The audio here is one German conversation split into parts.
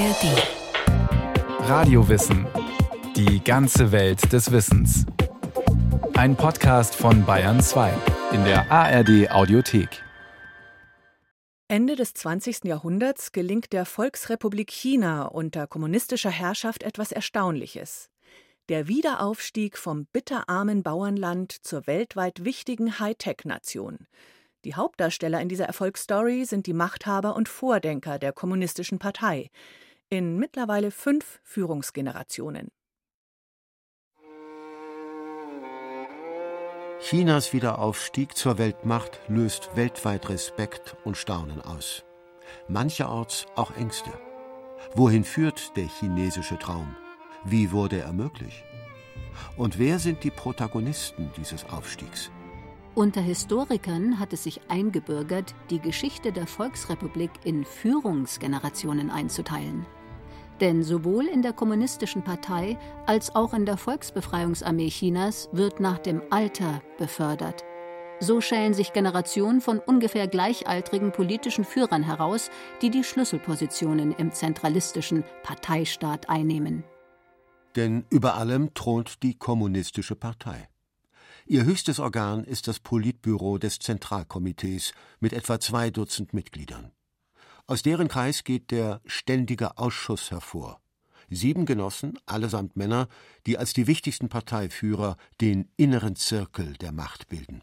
ARD. Radiowissen. Die ganze Welt des Wissens. Ein Podcast von Bayern 2 in der ARD Audiothek. Ende des 20. Jahrhunderts gelingt der Volksrepublik China unter kommunistischer Herrschaft etwas Erstaunliches. Der Wiederaufstieg vom bitterarmen Bauernland zur weltweit wichtigen Hightech-Nation. Die Hauptdarsteller in dieser Erfolgsstory sind die Machthaber und Vordenker der Kommunistischen Partei in mittlerweile fünf Führungsgenerationen. Chinas Wiederaufstieg zur Weltmacht löst weltweit Respekt und Staunen aus. Mancherorts auch Ängste. Wohin führt der chinesische Traum? Wie wurde er möglich? Und wer sind die Protagonisten dieses Aufstiegs? Unter Historikern hat es sich eingebürgert, die Geschichte der Volksrepublik in Führungsgenerationen einzuteilen. Denn sowohl in der Kommunistischen Partei als auch in der Volksbefreiungsarmee Chinas wird nach dem Alter befördert. So schälen sich Generationen von ungefähr gleichaltrigen politischen Führern heraus, die die Schlüsselpositionen im zentralistischen Parteistaat einnehmen. Denn über allem thront die Kommunistische Partei. Ihr höchstes Organ ist das Politbüro des Zentralkomitees mit etwa zwei Dutzend Mitgliedern. Aus deren Kreis geht der Ständige Ausschuss hervor. Sieben Genossen, allesamt Männer, die als die wichtigsten Parteiführer den inneren Zirkel der Macht bilden.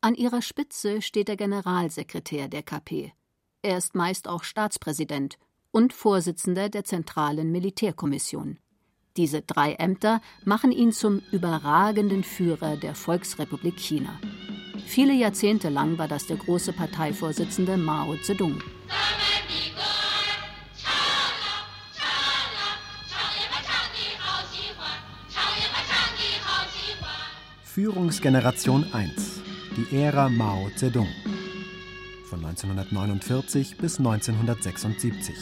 An ihrer Spitze steht der Generalsekretär der KP. Er ist meist auch Staatspräsident und Vorsitzender der Zentralen Militärkommission. Diese drei Ämter machen ihn zum überragenden Führer der Volksrepublik China. Viele Jahrzehnte lang war das der große Parteivorsitzende Mao Zedong. Führungsgeneration 1, die Ära Mao Zedong. Von 1949 bis 1976.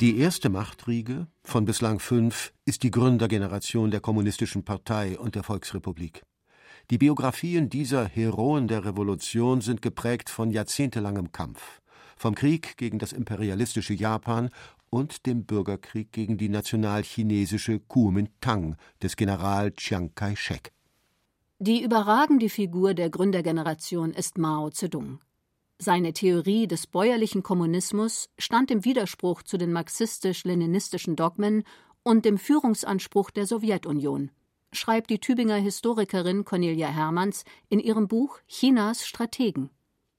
Die erste Machtriege von bislang fünf ist die Gründergeneration der Kommunistischen Partei und der Volksrepublik. Die Biografien dieser Heroen der Revolution sind geprägt von jahrzehntelangem Kampf, vom Krieg gegen das imperialistische Japan und dem Bürgerkrieg gegen die nationalchinesische Kuomintang des General Chiang Kai-shek. Die überragende Figur der Gründergeneration ist Mao Zedong. Seine Theorie des bäuerlichen Kommunismus stand im Widerspruch zu den marxistisch-leninistischen Dogmen und dem Führungsanspruch der Sowjetunion, schreibt die Tübinger Historikerin Cornelia Hermanns in ihrem Buch Chinas Strategen.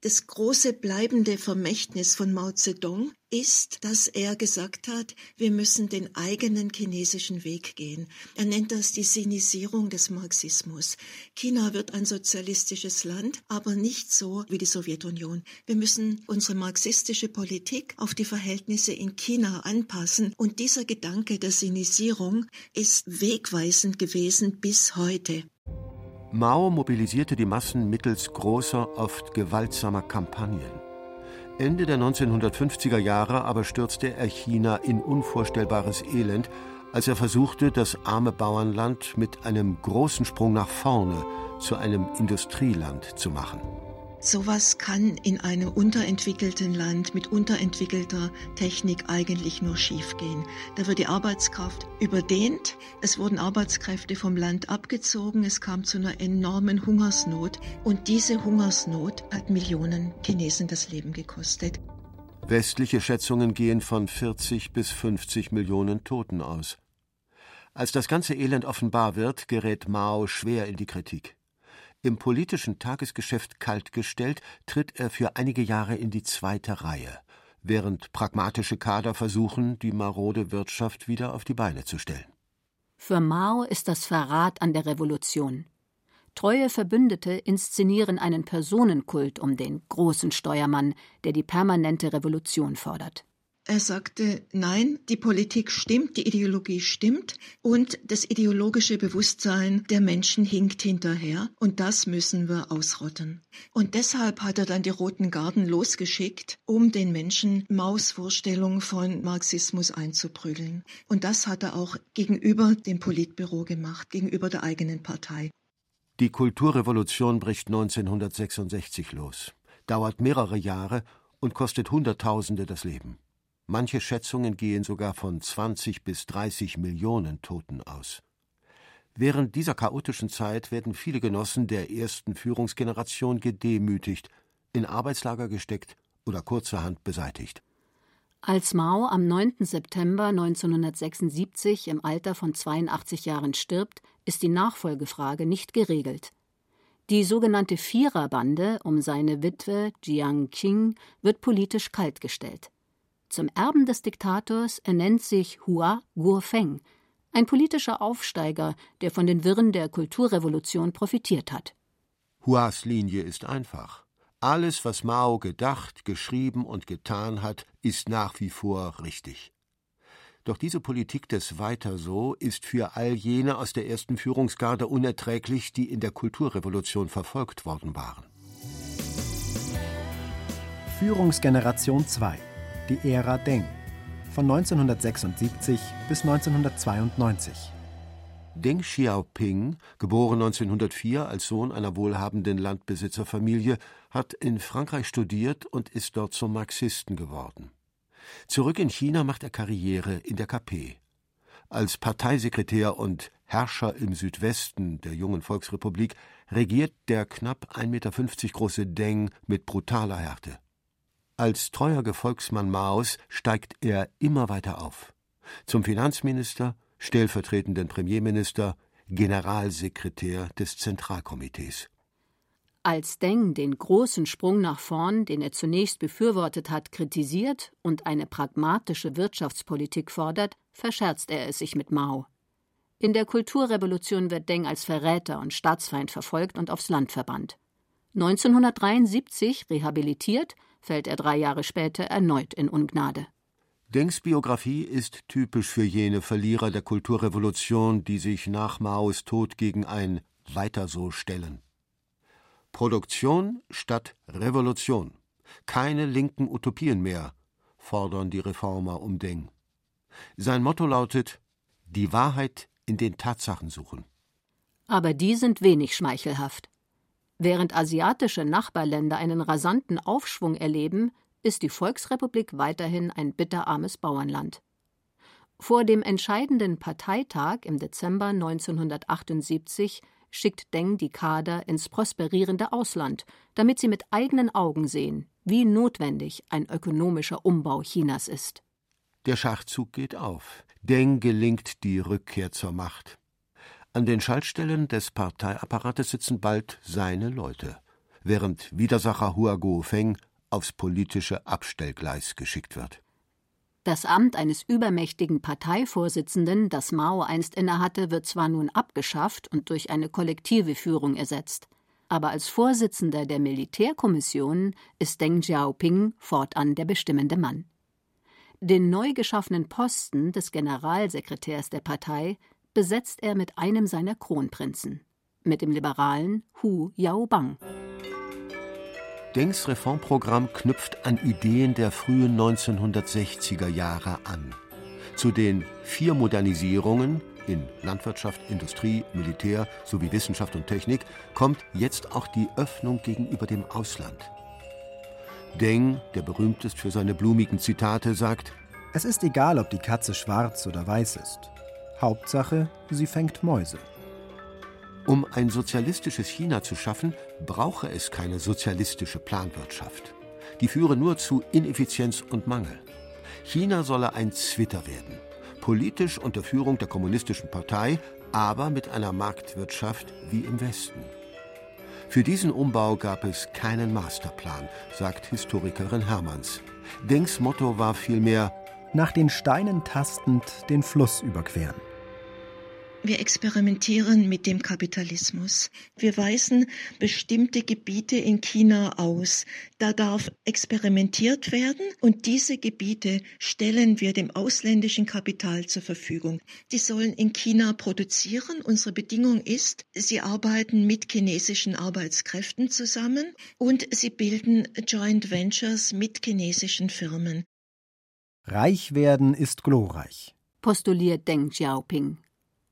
Das große bleibende Vermächtnis von Mao Zedong ist, dass er gesagt hat, wir müssen den eigenen chinesischen Weg gehen. Er nennt das die Sinisierung des Marxismus. China wird ein sozialistisches Land, aber nicht so wie die Sowjetunion. Wir müssen unsere marxistische Politik auf die Verhältnisse in China anpassen und dieser Gedanke der Sinisierung ist wegweisend gewesen bis heute. Mao mobilisierte die Massen mittels großer, oft gewaltsamer Kampagnen. Ende der 1950er Jahre aber stürzte er China in unvorstellbares Elend, als er versuchte, das arme Bauernland mit einem großen Sprung nach vorne zu einem Industrieland zu machen. Sowas kann in einem unterentwickelten Land mit unterentwickelter Technik eigentlich nur schiefgehen. Da wird die Arbeitskraft überdehnt, es wurden Arbeitskräfte vom Land abgezogen, es kam zu einer enormen Hungersnot und diese Hungersnot hat Millionen Chinesen das Leben gekostet. Westliche Schätzungen gehen von 40 bis 50 Millionen Toten aus. Als das ganze Elend offenbar wird, gerät Mao schwer in die Kritik. Im politischen Tagesgeschäft kaltgestellt, tritt er für einige Jahre in die zweite Reihe, während pragmatische Kader versuchen, die marode Wirtschaft wieder auf die Beine zu stellen. Für Mao ist das Verrat an der Revolution. Treue Verbündete inszenieren einen Personenkult um den großen Steuermann, der die permanente Revolution fordert. Er sagte, nein, die Politik stimmt, die Ideologie stimmt und das ideologische Bewusstsein der Menschen hinkt hinterher und das müssen wir ausrotten. Und deshalb hat er dann die Roten Garden losgeschickt, um den Menschen Maus Vorstellung von Marxismus einzuprügeln. Und das hat er auch gegenüber dem Politbüro gemacht, gegenüber der eigenen Partei. Die Kulturrevolution bricht 1966 los, dauert mehrere Jahre und kostet Hunderttausende das Leben. Manche Schätzungen gehen sogar von 20 bis 30 Millionen Toten aus. Während dieser chaotischen Zeit werden viele Genossen der ersten Führungsgeneration gedemütigt, in Arbeitslager gesteckt oder kurzerhand beseitigt. Als Mao am 9. September 1976 im Alter von 82 Jahren stirbt, ist die Nachfolgefrage nicht geregelt. Die sogenannte Viererbande um seine Witwe Jiang Qing wird politisch kaltgestellt. Zum Erben des Diktators ernennt sich Hua Guofeng, ein politischer Aufsteiger, der von den Wirren der Kulturrevolution profitiert hat. Huas Linie ist einfach. Alles, was Mao gedacht, geschrieben und getan hat, ist nach wie vor richtig. Doch diese Politik des Weiter so ist für all jene aus der ersten Führungsgarde unerträglich, die in der Kulturrevolution verfolgt worden waren. Führungsgeneration 2 Die Ära Deng von 1976 bis 1992 Deng Xiaoping, geboren 1904 als Sohn einer wohlhabenden Landbesitzerfamilie, hat in Frankreich studiert und ist dort zum Marxisten geworden. Zurück in China macht er Karriere in der KP. Als Parteisekretär und Herrscher im Südwesten der jungen Volksrepublik regiert der knapp 1,50 Meter große Deng mit brutaler Härte. Als treuer Gefolgsmann Maos steigt er immer weiter auf. Zum Finanzminister, stellvertretenden Premierminister, Generalsekretär des Zentralkomitees. Als Deng den großen Sprung nach vorn, den er zunächst befürwortet hat, kritisiert und eine pragmatische Wirtschaftspolitik fordert, verscherzt er es sich mit Mao. In der Kulturrevolution wird Deng als Verräter und Staatsfeind verfolgt und aufs Land verbannt. 1973 rehabilitiert, fällt er drei Jahre später erneut in Ungnade. Dengs Biografie ist typisch für jene Verlierer der Kulturrevolution, die sich nach Maos Tod gegen ein Weiter so stellen. Produktion statt Revolution. Keine linken Utopien mehr, fordern die Reformer um Deng. Sein Motto lautet: Die Wahrheit in den Tatsachen suchen. Aber die sind wenig schmeichelhaft. Während asiatische Nachbarländer einen rasanten Aufschwung erleben, ist die Volksrepublik weiterhin ein bitterarmes Bauernland. Vor dem entscheidenden Parteitag im Dezember 1978 schickt Deng die Kader ins prosperierende Ausland, damit sie mit eigenen Augen sehen, wie notwendig ein ökonomischer Umbau Chinas ist. Der Schachzug geht auf. Deng gelingt die Rückkehr zur Macht. An den Schaltstellen des Parteiapparates sitzen bald seine Leute, während Widersacher Hua Guofeng aufs politische Abstellgleis geschickt wird. Das Amt eines übermächtigen Parteivorsitzenden, das Mao einst innehatte, wird zwar nun abgeschafft und durch eine kollektive Führung ersetzt, aber als Vorsitzender der Militärkommission ist Deng Xiaoping fortan der bestimmende Mann. Den neu geschaffenen Posten des Generalsekretärs der Partei besetzt er mit einem seiner Kronprinzen, mit dem liberalen Hu Yaobang. Dengs Reformprogramm knüpft an Ideen der frühen 1960er Jahre an. Zu den vier Modernisierungen in Landwirtschaft, Industrie, Militär sowie Wissenschaft und Technik kommt jetzt auch die Öffnung gegenüber dem Ausland. Deng, der berühmt ist für seine blumigen Zitate, sagt: Es ist egal, ob die Katze schwarz oder weiß ist. Hauptsache, sie fängt Mäuse. Um ein sozialistisches China zu schaffen, brauche es keine sozialistische Planwirtschaft. Die führe nur zu Ineffizienz und Mangel. China solle ein Zwitter werden, politisch unter Führung der Kommunistischen Partei, aber mit einer Marktwirtschaft wie im Westen. Für diesen Umbau gab es keinen Masterplan, sagt Historikerin Hermanns. Dengs Motto war vielmehr nach den Steinen tastend den Fluss überqueren. Wir experimentieren mit dem Kapitalismus. Wir weisen bestimmte Gebiete in China aus. Da darf experimentiert werden und diese Gebiete stellen wir dem ausländischen Kapital zur Verfügung. Die sollen in China produzieren. Unsere Bedingung ist, sie arbeiten mit chinesischen Arbeitskräften zusammen und sie bilden Joint Ventures mit chinesischen Firmen. Reich werden ist glorreich, postuliert Deng Xiaoping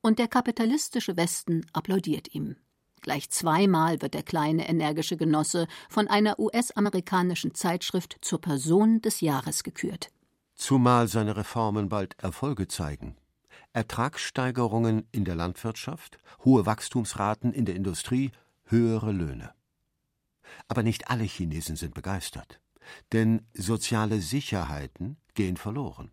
und der kapitalistische Westen applaudiert ihm. Gleich zweimal wird der kleine energische Genosse von einer US-amerikanischen Zeitschrift zur Person des Jahres gekürt. Zumal seine Reformen bald Erfolge zeigen. Ertragssteigerungen in der Landwirtschaft, hohe Wachstumsraten in der Industrie, höhere Löhne. Aber nicht alle Chinesen sind begeistert, denn soziale Sicherheiten gehen verloren.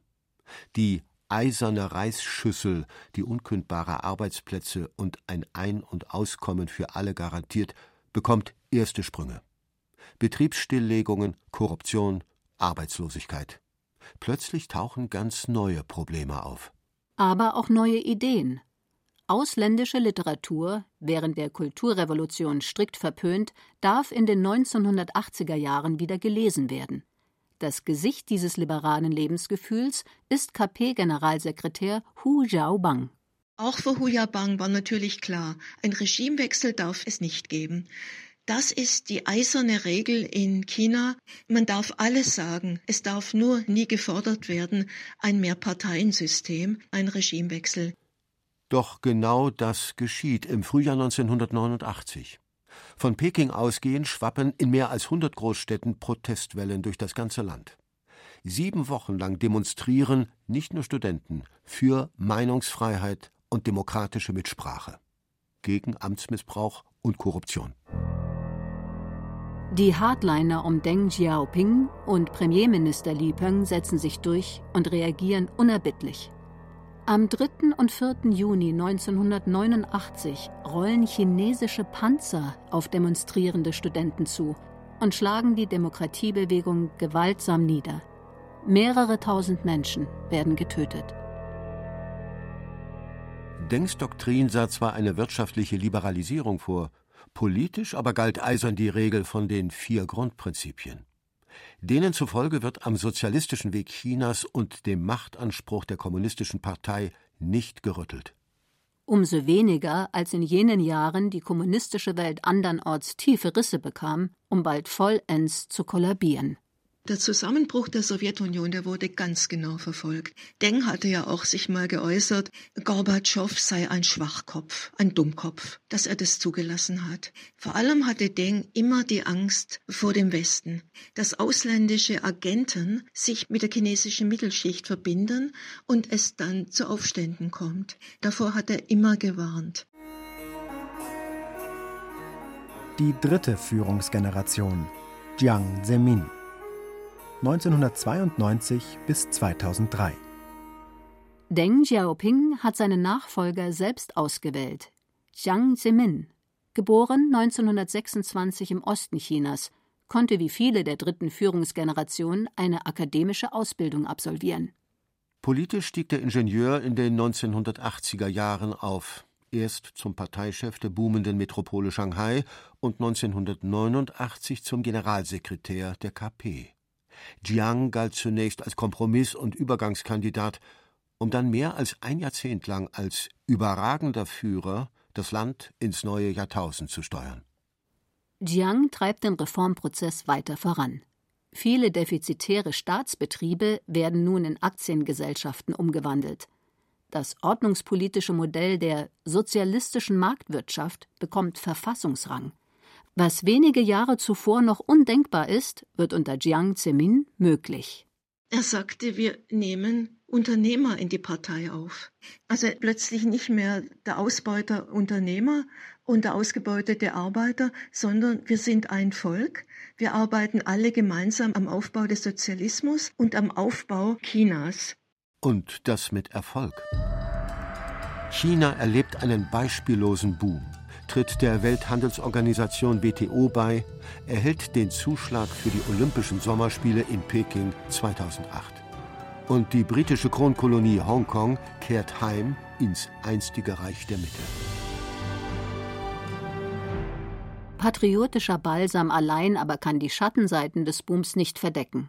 Die eiserne Reisschüssel, die unkündbare Arbeitsplätze und ein Ein- und Auskommen für alle garantiert, bekommt erste Sprünge. Betriebsstilllegungen, Korruption, Arbeitslosigkeit. Plötzlich tauchen ganz neue Probleme auf. Aber auch neue Ideen. Ausländische Literatur, während der Kulturrevolution strikt verpönt, darf in den 1980er Jahren wieder gelesen werden. Das Gesicht dieses liberalen Lebensgefühls ist KP-Generalsekretär Hu Jiaobang. Auch für Hu Jiabang war natürlich klar, ein Regimewechsel darf es nicht geben. Das ist die eiserne Regel in China. Man darf alles sagen. Es darf nur nie gefordert werden, ein Mehrparteiensystem, ein Regimewechsel. Doch genau das geschieht im Frühjahr 1989. Von Peking ausgehend schwappen in mehr als 100 Großstädten Protestwellen durch das ganze Land. Sieben Wochen lang demonstrieren nicht nur Studenten für Meinungsfreiheit und demokratische Mitsprache, gegen Amtsmissbrauch und Korruption. Die Hardliner um Deng Xiaoping und Premierminister Li Peng setzen sich durch und reagieren unerbittlich. Am 3. und 4. Juni 1989 rollen chinesische Panzer auf demonstrierende Studenten zu und schlagen die Demokratiebewegung gewaltsam nieder. Mehrere tausend Menschen werden getötet. Dengs Doktrin sah zwar eine wirtschaftliche Liberalisierung vor, Politisch aber galt eisern die Regel von den vier Grundprinzipien. Denen zufolge wird am sozialistischen Weg Chinas und dem Machtanspruch der kommunistischen Partei nicht gerüttelt. Umso weniger, als in jenen Jahren die kommunistische Welt andernorts tiefe Risse bekam, um bald vollends zu kollabieren. Der Zusammenbruch der Sowjetunion, der wurde ganz genau verfolgt. Deng hatte ja auch sich mal geäußert, Gorbatschow sei ein Schwachkopf, ein Dummkopf, dass er das zugelassen hat. Vor allem hatte Deng immer die Angst vor dem Westen, dass ausländische Agenten sich mit der chinesischen Mittelschicht verbinden und es dann zu Aufständen kommt. Davor hat er immer gewarnt. Die dritte Führungsgeneration, Jiang Zemin. 1992 bis 2003. Deng Xiaoping hat seinen Nachfolger selbst ausgewählt, Jiang Zemin. Geboren 1926 im Osten Chinas, konnte wie viele der dritten Führungsgeneration eine akademische Ausbildung absolvieren. Politisch stieg der Ingenieur in den 1980er Jahren auf, erst zum Parteichef der boomenden Metropole Shanghai und 1989 zum Generalsekretär der KP. Jiang galt zunächst als Kompromiss- und Übergangskandidat, um dann mehr als ein Jahrzehnt lang als überragender Führer das Land ins neue Jahrtausend zu steuern. Jiang treibt den Reformprozess weiter voran. Viele defizitäre Staatsbetriebe werden nun in Aktiengesellschaften umgewandelt. Das ordnungspolitische Modell der sozialistischen Marktwirtschaft bekommt Verfassungsrang. Was wenige Jahre zuvor noch undenkbar ist, wird unter Jiang Zemin möglich. Er sagte, wir nehmen Unternehmer in die Partei auf. Also plötzlich nicht mehr der Ausbeuter Unternehmer und der ausgebeutete Arbeiter, sondern wir sind ein Volk. Wir arbeiten alle gemeinsam am Aufbau des Sozialismus und am Aufbau Chinas. Und das mit Erfolg. China erlebt einen beispiellosen Boom tritt der Welthandelsorganisation WTO bei, erhält den Zuschlag für die Olympischen Sommerspiele in Peking 2008. Und die britische Kronkolonie Hongkong kehrt heim ins einstige Reich der Mitte. Patriotischer Balsam allein aber kann die Schattenseiten des Booms nicht verdecken.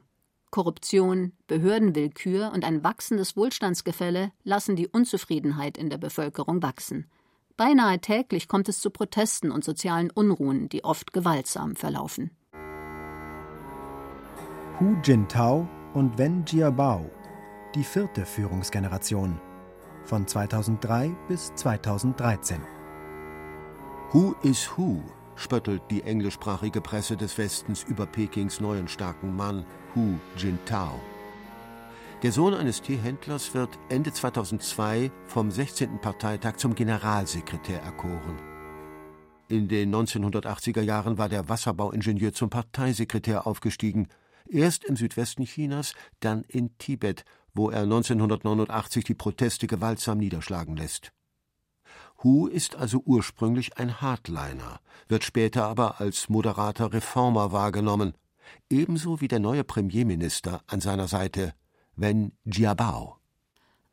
Korruption, Behördenwillkür und ein wachsendes Wohlstandsgefälle lassen die Unzufriedenheit in der Bevölkerung wachsen. Beinahe täglich kommt es zu Protesten und sozialen Unruhen, die oft gewaltsam verlaufen. Hu Jintao und Wen Jiabao, die vierte Führungsgeneration, von 2003 bis 2013. Who is who? spöttelt die englischsprachige Presse des Westens über Pekings neuen starken Mann Hu Jintao. Der Sohn eines Teehändlers wird Ende 2002 vom 16. Parteitag zum Generalsekretär erkoren. In den 1980er Jahren war der Wasserbauingenieur zum Parteisekretär aufgestiegen, erst im Südwesten Chinas, dann in Tibet, wo er 1989 die Proteste gewaltsam niederschlagen lässt. Hu ist also ursprünglich ein Hardliner, wird später aber als moderater Reformer wahrgenommen, ebenso wie der neue Premierminister an seiner Seite, Wen Jiabao.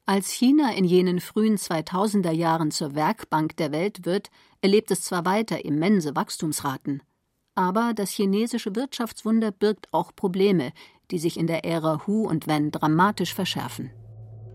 Als China in jenen frühen 2000er Jahren zur Werkbank der Welt wird, erlebt es zwar weiter immense Wachstumsraten, aber das chinesische Wirtschaftswunder birgt auch Probleme, die sich in der Ära Hu und Wen dramatisch verschärfen.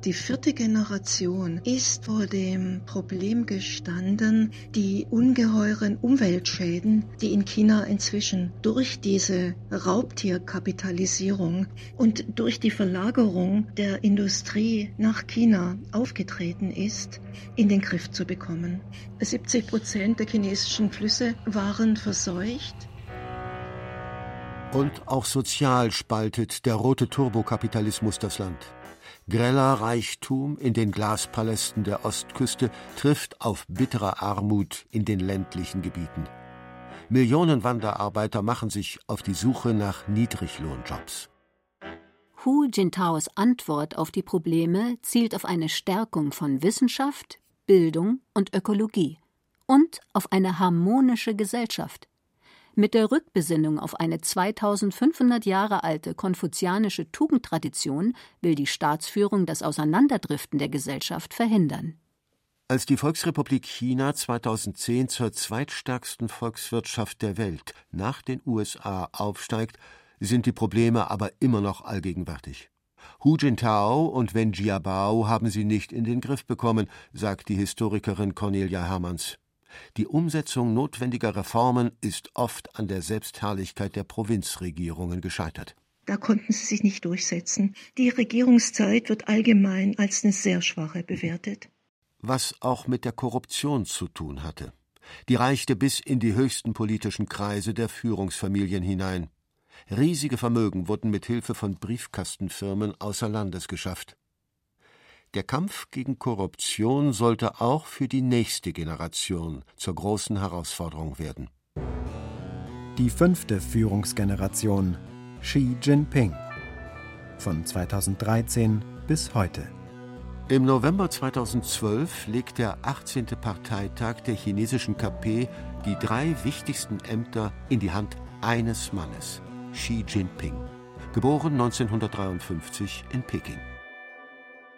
Die vierte Generation ist vor dem Problem gestanden, die ungeheuren Umweltschäden, die in China inzwischen durch diese Raubtierkapitalisierung und durch die Verlagerung der Industrie nach China aufgetreten ist, in den Griff zu bekommen. 70 Prozent der chinesischen Flüsse waren verseucht. Und auch sozial spaltet der rote Turbokapitalismus das Land. Greller Reichtum in den Glaspalästen der Ostküste trifft auf bittere Armut in den ländlichen Gebieten. Millionen Wanderarbeiter machen sich auf die Suche nach Niedriglohnjobs. Hu Jintaos Antwort auf die Probleme zielt auf eine Stärkung von Wissenschaft, Bildung und Ökologie und auf eine harmonische Gesellschaft. Mit der Rückbesinnung auf eine 2500 Jahre alte konfuzianische Tugendtradition will die Staatsführung das Auseinanderdriften der Gesellschaft verhindern. Als die Volksrepublik China 2010 zur zweitstärksten Volkswirtschaft der Welt nach den USA aufsteigt, sind die Probleme aber immer noch allgegenwärtig. Hu Jintao und Wen Jiabao haben sie nicht in den Griff bekommen, sagt die Historikerin Cornelia Hermanns. Die Umsetzung notwendiger Reformen ist oft an der Selbstherrlichkeit der Provinzregierungen gescheitert. Da konnten sie sich nicht durchsetzen. Die Regierungszeit wird allgemein als eine sehr schwache bewertet. Was auch mit der Korruption zu tun hatte. Die reichte bis in die höchsten politischen Kreise der Führungsfamilien hinein. Riesige Vermögen wurden mit Hilfe von Briefkastenfirmen außer Landes geschafft. Der Kampf gegen Korruption sollte auch für die nächste Generation zur großen Herausforderung werden. Die fünfte Führungsgeneration Xi Jinping von 2013 bis heute. Im November 2012 legt der 18. Parteitag der chinesischen KP die drei wichtigsten Ämter in die Hand eines Mannes, Xi Jinping, geboren 1953 in Peking.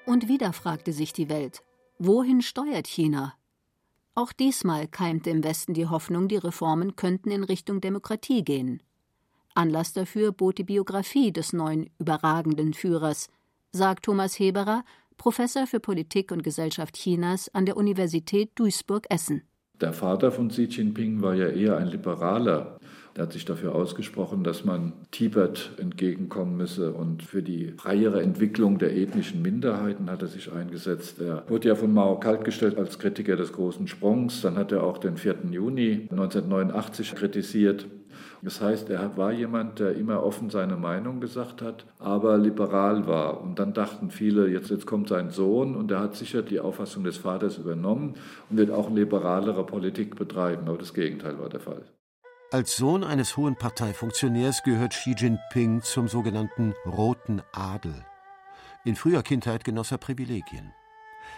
Und wieder fragte sich die Welt, wohin steuert China? Auch diesmal keimte im Westen die Hoffnung, die Reformen könnten in Richtung Demokratie gehen. Anlass dafür bot die Biografie des neuen überragenden Führers, sagt Thomas Heberer, Professor für Politik und Gesellschaft Chinas an der Universität Duisburg-Essen. Der Vater von Xi Jinping war ja eher ein Liberaler. Er hat sich dafür ausgesprochen, dass man Tibet entgegenkommen müsse und für die freiere Entwicklung der ethnischen Minderheiten hat er sich eingesetzt. Er wurde ja von Mao kaltgestellt als Kritiker des großen Sprungs. Dann hat er auch den 4. Juni 1989 kritisiert. Das heißt, er war jemand, der immer offen seine Meinung gesagt hat, aber liberal war. Und dann dachten viele, jetzt, jetzt kommt sein Sohn und er hat sicher die Auffassung des Vaters übernommen und wird auch liberalere Politik betreiben. Aber das Gegenteil war der Fall. Als Sohn eines hohen Parteifunktionärs gehört Xi Jinping zum sogenannten Roten Adel. In früher Kindheit genoss er Privilegien.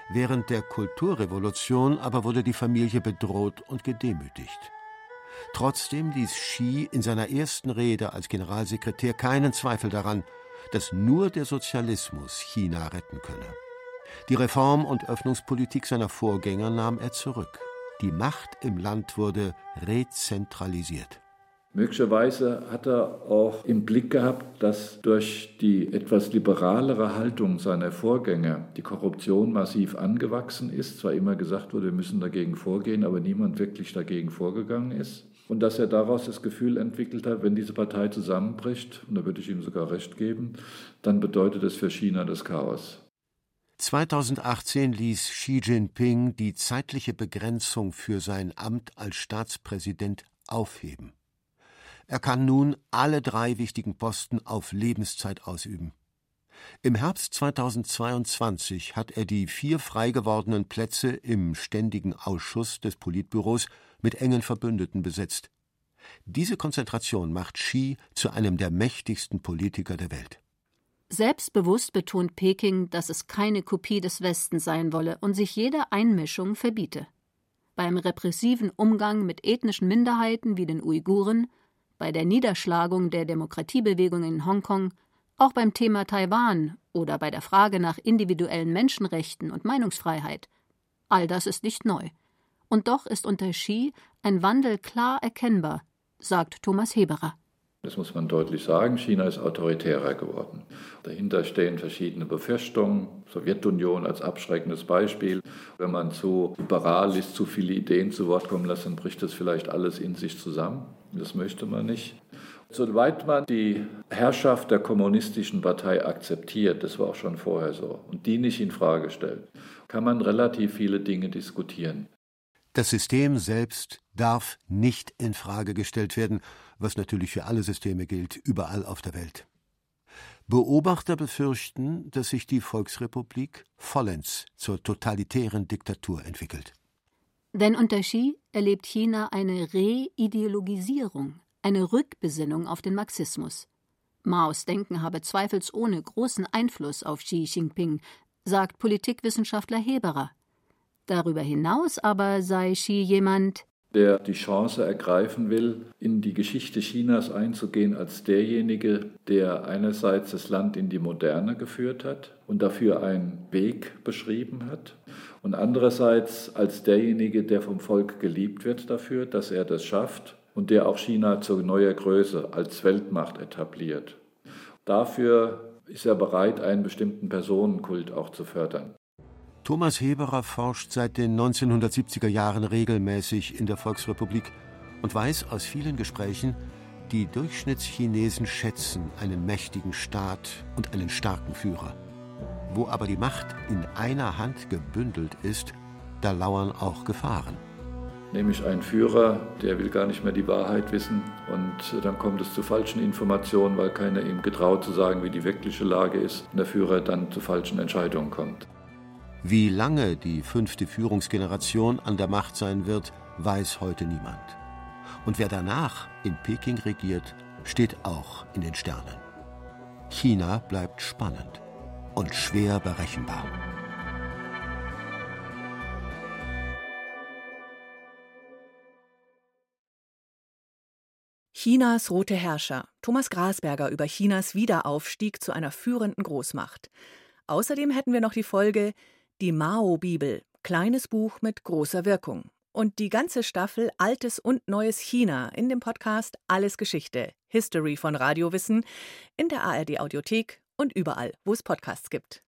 Während der Kulturrevolution aber wurde die Familie bedroht und gedemütigt. Trotzdem ließ Xi in seiner ersten Rede als Generalsekretär keinen Zweifel daran, dass nur der Sozialismus China retten könne. Die Reform- und Öffnungspolitik seiner Vorgänger nahm er zurück. Die Macht im Land wurde rezentralisiert. Möglicherweise hat er auch im Blick gehabt, dass durch die etwas liberalere Haltung seiner Vorgänger die Korruption massiv angewachsen ist. Zwar immer gesagt wurde, wir müssen dagegen vorgehen, aber niemand wirklich dagegen vorgegangen ist. Und dass er daraus das Gefühl entwickelt hat, wenn diese Partei zusammenbricht, und da würde ich ihm sogar recht geben, dann bedeutet es für China das Chaos. 2018 ließ Xi Jinping die zeitliche Begrenzung für sein Amt als Staatspräsident aufheben. Er kann nun alle drei wichtigen Posten auf Lebenszeit ausüben. Im Herbst 2022 hat er die vier frei gewordenen Plätze im Ständigen Ausschuss des Politbüros mit engen Verbündeten besetzt. Diese Konzentration macht Xi zu einem der mächtigsten Politiker der Welt. Selbstbewusst betont Peking, dass es keine Kopie des Westens sein wolle und sich jede Einmischung verbiete. Beim repressiven Umgang mit ethnischen Minderheiten wie den Uiguren, bei der Niederschlagung der Demokratiebewegung in Hongkong, auch beim Thema Taiwan oder bei der Frage nach individuellen Menschenrechten und Meinungsfreiheit. All das ist nicht neu. Und doch ist unter Xi ein Wandel klar erkennbar, sagt Thomas Heberer. Das muss man deutlich sagen. China ist autoritärer geworden. Dahinter stehen verschiedene Befürchtungen. Sowjetunion als abschreckendes Beispiel. Wenn man zu liberal ist, zu viele Ideen zu Wort kommen lässt, dann bricht das vielleicht alles in sich zusammen. Das möchte man nicht. Soweit man die Herrschaft der kommunistischen Partei akzeptiert, das war auch schon vorher so, und die nicht in Frage stellt, kann man relativ viele Dinge diskutieren. Das System selbst darf nicht in Frage gestellt werden, was natürlich für alle Systeme gilt, überall auf der Welt. Beobachter befürchten, dass sich die Volksrepublik vollends zur totalitären Diktatur entwickelt. Denn unter Xi erlebt China eine Reideologisierung, eine Rückbesinnung auf den Marxismus. Maos Denken habe zweifelsohne großen Einfluss auf Xi Jinping, sagt Politikwissenschaftler Heberer. Darüber hinaus aber sei Xi jemand, der die Chance ergreifen will, in die Geschichte Chinas einzugehen als derjenige, der einerseits das Land in die Moderne geführt hat und dafür einen Weg beschrieben hat und andererseits als derjenige, der vom Volk geliebt wird dafür, dass er das schafft und der auch China zur neuer Größe als Weltmacht etabliert. Dafür ist er bereit, einen bestimmten Personenkult auch zu fördern. Thomas Heberer forscht seit den 1970er Jahren regelmäßig in der Volksrepublik und weiß aus vielen Gesprächen, die Durchschnittschinesen schätzen einen mächtigen Staat und einen starken Führer. Wo aber die Macht in einer Hand gebündelt ist, da lauern auch Gefahren. Nämlich ein Führer, der will gar nicht mehr die Wahrheit wissen und dann kommt es zu falschen Informationen, weil keiner ihm getraut zu sagen, wie die wirkliche Lage ist und der Führer dann zu falschen Entscheidungen kommt. Wie lange die fünfte Führungsgeneration an der Macht sein wird, weiß heute niemand. Und wer danach in Peking regiert, steht auch in den Sternen. China bleibt spannend und schwer berechenbar. Chinas rote Herrscher. Thomas Grasberger über Chinas Wiederaufstieg zu einer führenden Großmacht. Außerdem hätten wir noch die Folge die Mao-Bibel, kleines Buch mit großer Wirkung. Und die ganze Staffel Altes und Neues China in dem Podcast Alles Geschichte, History von Radiowissen, in der ARD Audiothek und überall, wo es Podcasts gibt.